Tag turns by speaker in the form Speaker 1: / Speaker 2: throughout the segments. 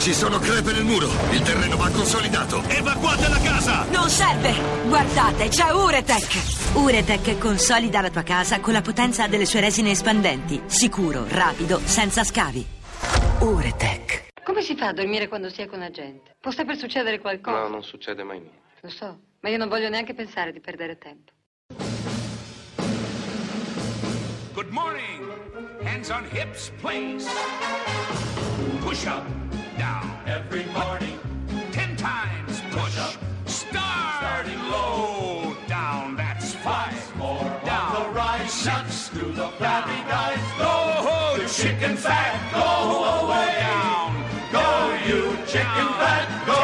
Speaker 1: Ci sono crepe nel muro. Il terreno va consolidato.
Speaker 2: Evacuate la casa!
Speaker 3: Non serve! Guardate, c'è Uretech! Uretech consolida la tua casa con la potenza delle sue resine espandenti. Sicuro, rapido, senza scavi. Uretech.
Speaker 4: Come si fa a dormire quando si è con la gente? Può sempre succedere qualcosa.
Speaker 5: No, non succede mai niente.
Speaker 4: Lo so, ma io non voglio neanche pensare di perdere tempo.
Speaker 2: Good morning. Hands on hips, please. Push up. Every morning. Ten times push up. Start. Starting low. Down, that's five. More down. the rise. Six. To the flabby guys. Go, the chicken fat. Go away. Down. Go, you chicken fat. Go.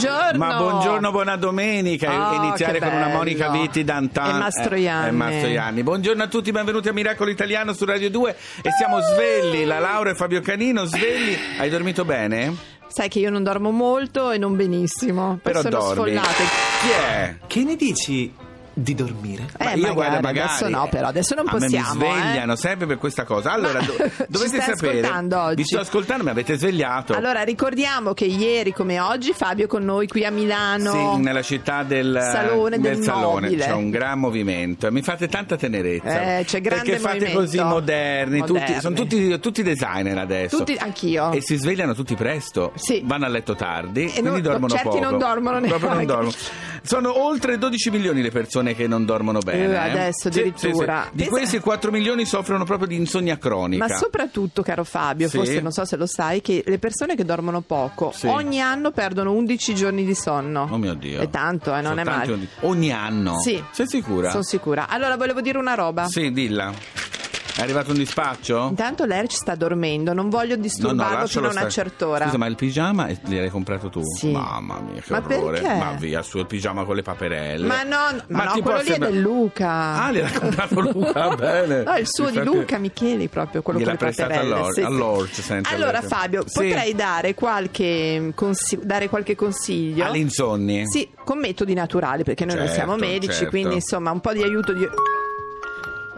Speaker 6: Buongiorno.
Speaker 7: Ma buongiorno, buona domenica.
Speaker 6: Oh,
Speaker 7: Iniziare con una. Monica Vitti d'Antan
Speaker 6: E Mastroianni.
Speaker 7: e Mastroianni. Buongiorno a tutti, benvenuti a Miracolo Italiano su Radio 2 e siamo svegli, la Laura e Fabio Canino, svegli. Hai dormito bene?
Speaker 6: Sai che io non dormo molto e non benissimo.
Speaker 7: Però
Speaker 6: sono
Speaker 7: dormi.
Speaker 6: sfollate.
Speaker 7: Chi è?
Speaker 8: Che ne dici di dormire?
Speaker 6: Eh,
Speaker 7: Ma io
Speaker 6: magari,
Speaker 7: guarda, magari
Speaker 6: adesso no, però adesso non
Speaker 7: a me
Speaker 6: possiamo.
Speaker 7: mi svegliano
Speaker 6: eh.
Speaker 7: sempre per questa cosa. Allora,
Speaker 6: Ma
Speaker 7: do-
Speaker 6: ci
Speaker 7: dovete
Speaker 6: stai
Speaker 7: sapere.
Speaker 6: ascoltando oggi?
Speaker 7: Vi sto ascoltando, mi avete svegliato.
Speaker 6: Allora, ricordiamo che ieri, come oggi, Fabio è con noi qui a Milano.
Speaker 7: Sì, nella città del
Speaker 6: Salone del
Speaker 7: salone
Speaker 6: mobile.
Speaker 7: c'è un gran movimento e mi fate tanta tenerezza.
Speaker 6: Eh, c'è grande
Speaker 7: Perché fate
Speaker 6: movimento.
Speaker 7: così moderni, tutti-
Speaker 6: Moderni.
Speaker 7: sono tutti, tutti designer adesso.
Speaker 6: Tutti- anch'io.
Speaker 7: E si svegliano tutti presto,
Speaker 6: Sì.
Speaker 7: vanno a letto tardi,
Speaker 6: E
Speaker 7: quindi
Speaker 6: non-
Speaker 7: dormono
Speaker 6: certi
Speaker 7: poco.
Speaker 6: non dormono
Speaker 7: Proprio non
Speaker 6: neanche.
Speaker 7: dormono. Sono oltre 12 milioni le persone che non dormono bene.
Speaker 6: Eh,
Speaker 7: eh.
Speaker 6: adesso
Speaker 7: Sì,
Speaker 6: addirittura.
Speaker 7: sì, sì. Di
Speaker 6: Pensa-
Speaker 7: questi 4 milioni soffrono proprio di insonnia cronica.
Speaker 6: Ma soprattutto, caro Fabio,
Speaker 7: Sì.
Speaker 6: forse non so se lo sai, che le persone che dormono poco
Speaker 7: Sì.
Speaker 6: ogni anno perdono 11 giorni di sonno.
Speaker 7: Oh mio Dio.
Speaker 6: È tanto, eh, non
Speaker 7: Sono
Speaker 6: è male.
Speaker 7: ogni- Ogni anno?
Speaker 6: Sì.
Speaker 7: Sei sicura?
Speaker 6: Sono sicura. Allora, volevo dire una roba.
Speaker 7: Sì, dilla. È arrivato un dispaccio?
Speaker 6: Intanto Lerch sta dormendo, non voglio disturbarlo fino a una certa ora.
Speaker 7: Scusa, ma il pigiama gliel'hai comprato tu?
Speaker 6: Sì.
Speaker 7: Mamma mia, che
Speaker 6: Ma
Speaker 7: orrore.
Speaker 6: perché?
Speaker 7: Ma via, su il pigiama con le paperelle.
Speaker 6: Ma no, ma no,
Speaker 7: ti
Speaker 6: quello lì è
Speaker 7: sembra-
Speaker 6: del Luca.
Speaker 7: Ah, gliel'ha comprato Luca, bene.
Speaker 6: No, il suo di Luca Micheli, proprio quello con le paperelle.
Speaker 7: all'Or-
Speaker 6: sì, sì.
Speaker 7: all'Orge, senti,
Speaker 6: Allora. Fabio,
Speaker 7: Sì.
Speaker 6: potrei dare qualche, consi- dare qualche consiglio?
Speaker 7: All'insonni?
Speaker 6: Sì, con metodi naturali, perché noi non
Speaker 7: Certo,
Speaker 6: siamo medici,
Speaker 7: certo.
Speaker 6: quindi insomma un po' di aiuto di...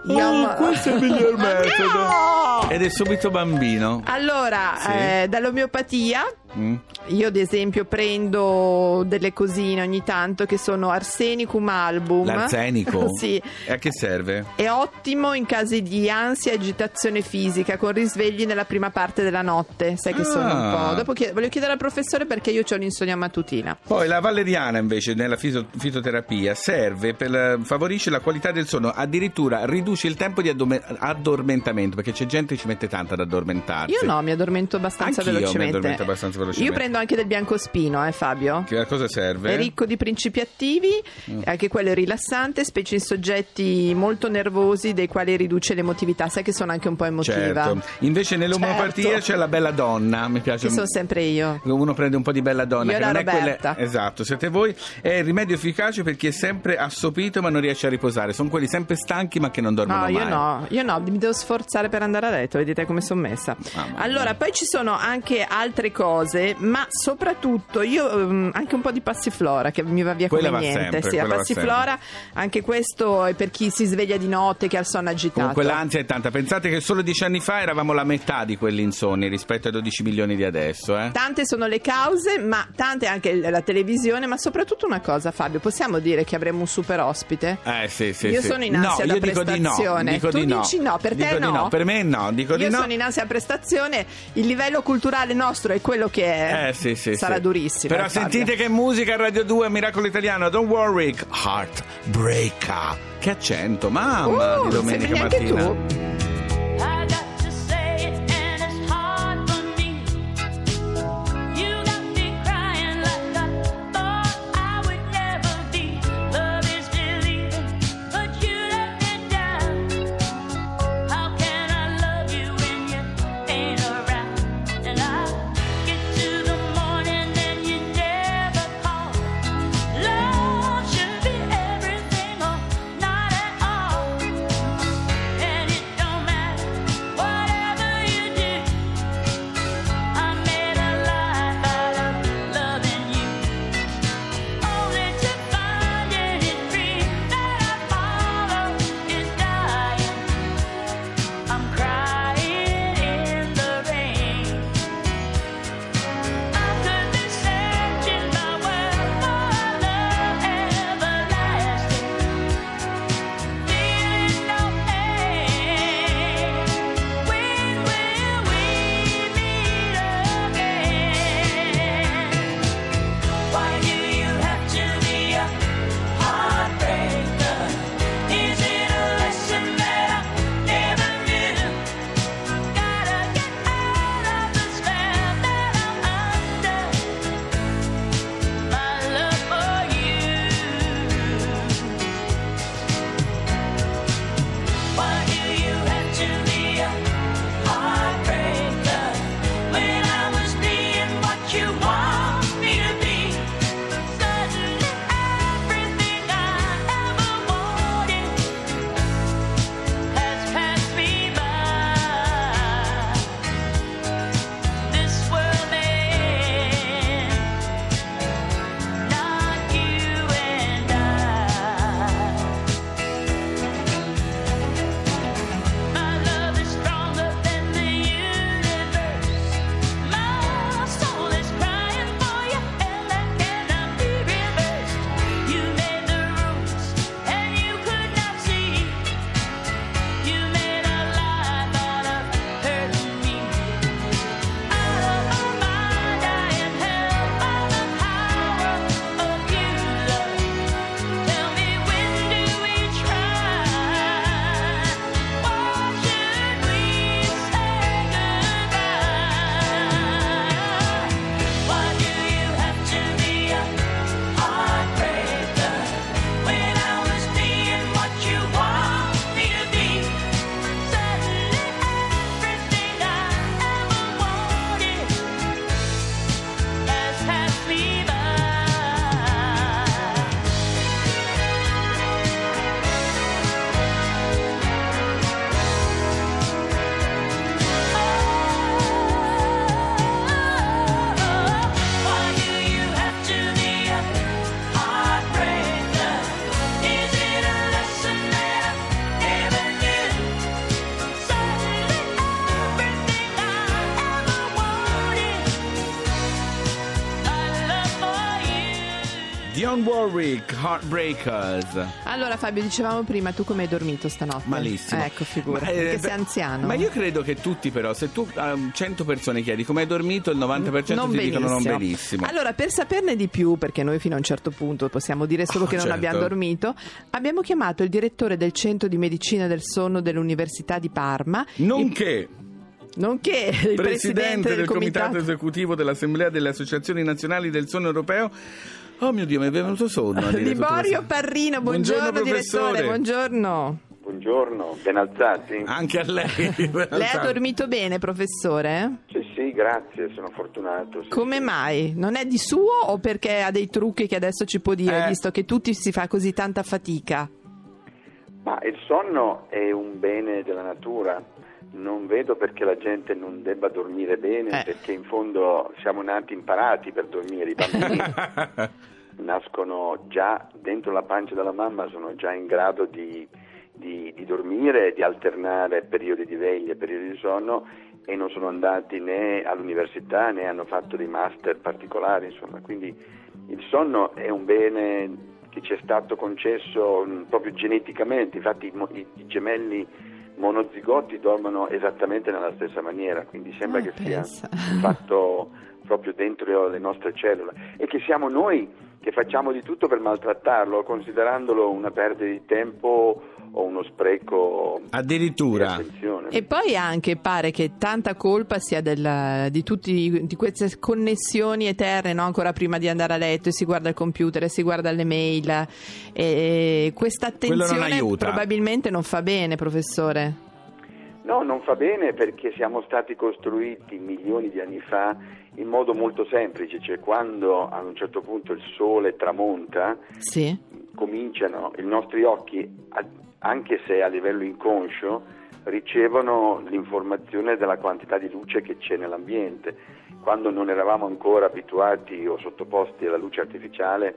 Speaker 7: Oh,
Speaker 6: Io-
Speaker 7: questo è il miglior metodo. Ed è subito bambino.
Speaker 6: Allora,
Speaker 7: Sì.
Speaker 6: eh, dall'omeopatia,
Speaker 7: Mm.
Speaker 6: io ad esempio prendo delle cosine ogni tanto che sono arsenicum album.
Speaker 7: L'arsenico?
Speaker 6: sì.
Speaker 7: E a che serve?
Speaker 6: È ottimo in casi di ansia e agitazione fisica, con risvegli nella prima parte della notte. Sai che sono un
Speaker 7: Ah.
Speaker 6: po'. Dopo chied- voglio chiedere al professore perché io ho l'insonnia mattutina.
Speaker 7: Poi la valeriana invece nella fiso- fitoterapia serve per favorisce la qualità del sonno, addirittura riduce il tempo di addome- addormentamento, perché c'è gente che ci mette tanto ad addormentarsi.
Speaker 6: Io no, mi addormento abbastanza
Speaker 7: Anch'io mi
Speaker 6: velocemente.
Speaker 7: addormento abbastanza velocemente.
Speaker 6: Io prendo anche del biancospino, eh, Fabio.
Speaker 7: Che a cosa serve?
Speaker 6: È ricco di principi attivi,
Speaker 7: Mm.
Speaker 6: anche quello è rilassante, specie in soggetti molto nervosi, dei quali riduce l'emotività. Sai che sono anche un po' emotiva.
Speaker 7: Certo. Invece nell'omeopatia
Speaker 6: Certo.
Speaker 7: c'è la bella donna, mi piace.
Speaker 6: Che sono sempre io.
Speaker 7: Uno prende un po' di bella donna.
Speaker 6: Io
Speaker 7: che
Speaker 6: la
Speaker 7: non è
Speaker 6: Roberta.
Speaker 7: quella- Esatto, siete voi. È il rimedio efficace per chi è sempre assopito ma non riesce a riposare. Sono quelli sempre stanchi ma che non dormono
Speaker 6: No,
Speaker 7: mai.
Speaker 6: io no, io no, mi devo sforzare per andare a letto, vedete come sono messa. Allora, poi ci sono anche altre cose, ma soprattutto io ehm, anche un po' di passiflora che mi va via
Speaker 7: Quella
Speaker 6: come
Speaker 7: va
Speaker 6: niente.
Speaker 7: sempre,
Speaker 6: sì, la passiflora, anche questo è per chi si sveglia di notte che ha il sonno agitato.
Speaker 7: Comunque l'ansia è tanta. Pensate che solo dieci anni fa eravamo la metà di quelli insonni rispetto ai 12 milioni di adesso. Eh?
Speaker 6: Tante sono le cause, ma tante anche la televisione, ma soprattutto una cosa, Fabio, possiamo dire che avremo un super ospite?
Speaker 7: Eh sì, sì,
Speaker 6: Io
Speaker 7: sì.
Speaker 6: sono in ansia
Speaker 7: no,
Speaker 6: da
Speaker 7: io dico di no.
Speaker 6: prestazione.
Speaker 7: Dico
Speaker 6: Tu
Speaker 7: di no.
Speaker 6: dici no, per te
Speaker 7: Dico di
Speaker 6: no?
Speaker 7: Per me no, dico
Speaker 6: Io
Speaker 7: di no.
Speaker 6: sono in ansia a prestazione, il livello culturale nostro è quello che è.
Speaker 7: Eh sì, sì,
Speaker 6: Sarà
Speaker 7: sì.
Speaker 6: durissimo.
Speaker 7: Però
Speaker 6: eh,
Speaker 7: sentite che musica Radio 2 Miracolo Italiano, Don't worry, Heartbreaker. Che accento, mamma,
Speaker 6: Uh,
Speaker 7: di domenica
Speaker 6: anche
Speaker 7: mattina.
Speaker 6: tu.
Speaker 7: Dionne Warwick, Heartbreakers.
Speaker 6: Allora Fabio, dicevamo prima, tu come hai dormito stanotte?
Speaker 7: Malissimo.
Speaker 6: Ecco, figura,
Speaker 7: Ma, eh,
Speaker 6: perché
Speaker 7: beh,
Speaker 6: sei anziano.
Speaker 7: Ma io credo che tutti però, se tu a 100 persone chiedi come hai dormito, il 90%
Speaker 6: non
Speaker 7: ti dicono non benissimo.
Speaker 6: Allora, per saperne di più, perché noi fino a un certo punto possiamo dire solo
Speaker 7: Oh,
Speaker 6: che non
Speaker 7: certo.
Speaker 6: abbiamo dormito, abbiamo chiamato il direttore del Centro di Medicina del Sonno dell'Università di Parma,
Speaker 7: Nonché
Speaker 6: nonché il presidente,
Speaker 7: presidente del comitato
Speaker 6: comitato
Speaker 7: esecutivo dell'Assemblea delle Associazioni Nazionali del Sonno Europeo. Oh mio Dio, mi è venuto sonno.
Speaker 6: Liborio Parrino. Buongiorno,
Speaker 7: professore.
Speaker 6: direttore, buongiorno.
Speaker 5: Buongiorno, ben alzati?
Speaker 7: Anche a lei.
Speaker 6: Lei ha dormito bene, professore?
Speaker 5: Sì, sì, grazie, sono fortunato. sì,
Speaker 6: Come
Speaker 5: sì.
Speaker 6: mai? Non è di suo o perché ha dei trucchi che adesso ci può dire,
Speaker 7: Eh.
Speaker 6: visto che tutti si fa così tanta fatica?
Speaker 5: Ma il sonno è un bene della natura. Non vedo perché la gente non debba dormire bene,
Speaker 6: Eh.
Speaker 5: perché in fondo siamo nati imparati per dormire. I bambini nascono già dentro la pancia della mamma, sono già in grado di, di- di dormire, di alternare periodi di veglia e periodi di sonno e non sono andati né all'università né hanno fatto dei master particolari, insomma. Quindi il sonno è un bene che ci è stato concesso mh, proprio geneticamente, infatti i, i- gemelli monozigoti dormono esattamente nella stessa maniera, quindi sembra
Speaker 6: Ah,
Speaker 5: che sia
Speaker 6: pensa.
Speaker 5: fatto proprio dentro le nostre cellule e che siamo noi che facciamo di tutto per maltrattarlo, considerandolo una perdita di tempo o uno spreco di
Speaker 7: Addirittura.
Speaker 5: attenzione.
Speaker 6: E poi anche pare che tanta colpa sia del- di tutte di queste connessioni eterne, no? ancora prima di andare a letto, e si guarda il computer, e si guarda le mail. E questa
Speaker 7: Quello non
Speaker 6: attenzione probabilmente non fa bene, professore.
Speaker 5: No, non fa bene perché siamo stati costruiti milioni di anni fa in modo molto semplice, cioè quando a un certo punto il sole tramonta,
Speaker 6: Sì.
Speaker 5: cominciano i nostri occhi, anche se a livello inconscio, ricevono l'informazione della quantità di luce che c'è nell'ambiente. Quando non eravamo ancora abituati o sottoposti alla luce artificiale,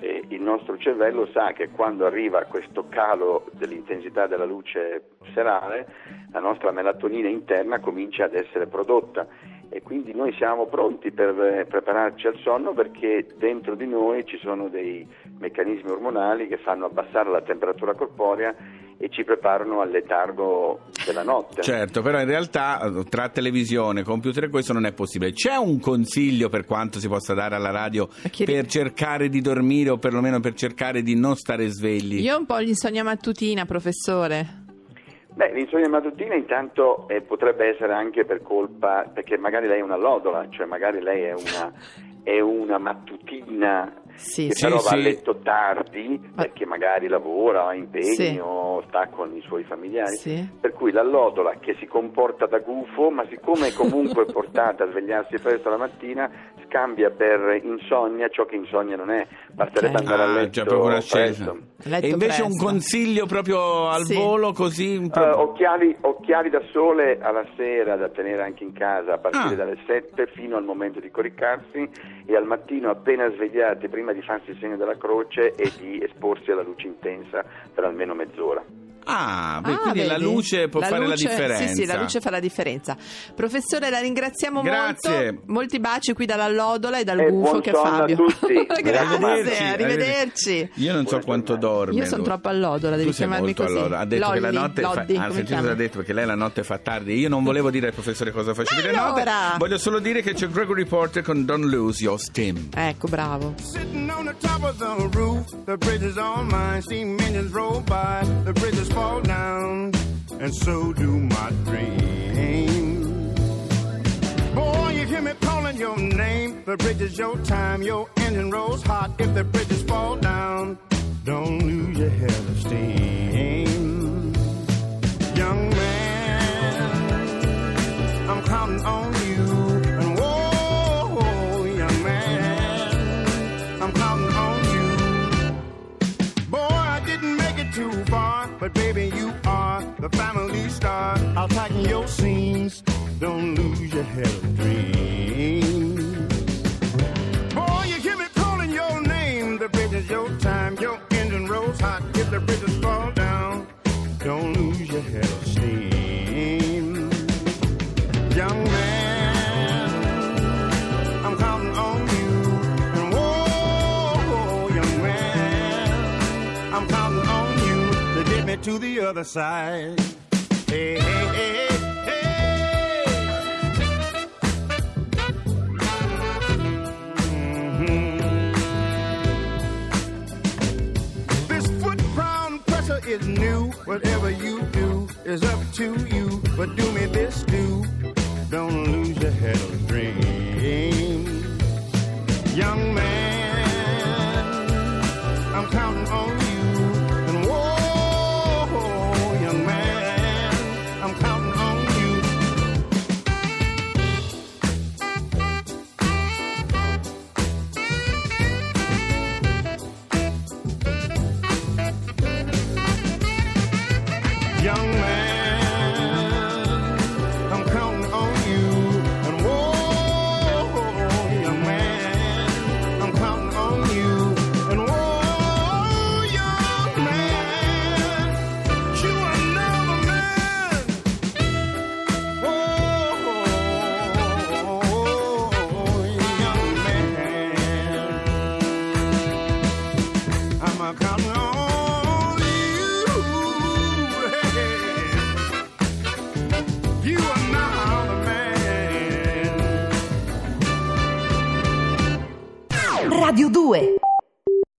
Speaker 5: eh, il nostro cervello sa che quando arriva questo calo dell'intensità della luce serale, la nostra melatonina interna comincia ad essere prodotta. E quindi noi siamo pronti per eh, prepararci al sonno perché dentro di noi ci sono dei meccanismi ormonali che fanno abbassare la temperatura corporea e ci preparano al letargo della notte.
Speaker 7: Certo, però in realtà eh, tra televisione, computer e questo non è possibile. C'è un consiglio per quanto si possa dare alla radio per cercare di dormire o perlomeno per cercare di non stare svegli?
Speaker 6: Io ho un po' l'insonnia mattutina, professore.
Speaker 5: Beh, l'insonnia mattutina intanto eh, potrebbe essere anche per colpa, perché magari lei è una lodola, cioè magari lei è una, è una mattutina
Speaker 6: Sì,
Speaker 5: che
Speaker 6: sì.
Speaker 5: però
Speaker 7: Sì,
Speaker 5: va a letto tardi perché magari lavora, ha impegni o sta con i suoi familiari. Per cui la lodola che si comporta da gufo, ma siccome è comunque portata a svegliarsi presto la mattina, scambia per insonnia ciò che insonnia non è. Basterebbe andare a
Speaker 7: Ah,
Speaker 5: letto
Speaker 7: già proprio una scelta.
Speaker 6: Letto
Speaker 7: E invece un
Speaker 6: presto.
Speaker 7: consiglio proprio al
Speaker 6: Sì.
Speaker 7: volo così un
Speaker 5: Eh,
Speaker 7: po'-
Speaker 5: occhiali, occhiali da sole alla sera da tenere anche in casa a partire
Speaker 7: Ah.
Speaker 5: dalle 7 fino al momento di coricarsi e al mattino appena svegliati prima di farsi il segno della croce e di esporsi alla luce intensa per almeno mezz'ora.
Speaker 7: Ah, beh,
Speaker 6: Ah,
Speaker 7: quindi la
Speaker 6: vedi?
Speaker 7: luce può
Speaker 6: La
Speaker 7: fare
Speaker 6: luce-
Speaker 7: la differenza.
Speaker 6: Sì, sì, la luce fa la differenza. Professore, la ringraziamo
Speaker 7: Grazie.
Speaker 6: molto. Molti baci qui dalla Lodola e dal
Speaker 5: E
Speaker 6: gufo che è Fabio.
Speaker 5: tutti.
Speaker 6: Grazie,
Speaker 7: Arrivederci,
Speaker 6: arrivederci.
Speaker 7: Io non so quanto dorme.
Speaker 6: Io sono troppo all'odola, devi
Speaker 7: tu sei
Speaker 6: chiamarmi
Speaker 7: molto
Speaker 6: così.
Speaker 7: all'ora. Ha detto che la
Speaker 6: Lolli,
Speaker 7: notte fa...
Speaker 6: Loddi,
Speaker 7: ah, sentito
Speaker 6: chiami?
Speaker 7: cosa ha detto perché lei la notte fa tardi. Io non volevo dire al professore cosa facevi di notte.
Speaker 6: allora?
Speaker 7: Voglio solo dire che c'è Gregory Porter con Don't Lose Your Steam.
Speaker 6: Ecco, bravo.
Speaker 9: Sitting on the top of the roof, the bridge is all mine. See millions roll by, the bridges fall down, and so do my dreams. Boy, you hear me calling your name. The bridge is your time, your engine rolls hot. If the bridges fall down, don't lose your head of steam. your time. Your engine rolls hot if the bridges fall down. Don't lose your head of steam, young man. I'm counting on you. And whoa, young man, I'm counting on you to get me to the other side. Hey. is new. Whatever you do is up to you. But do me this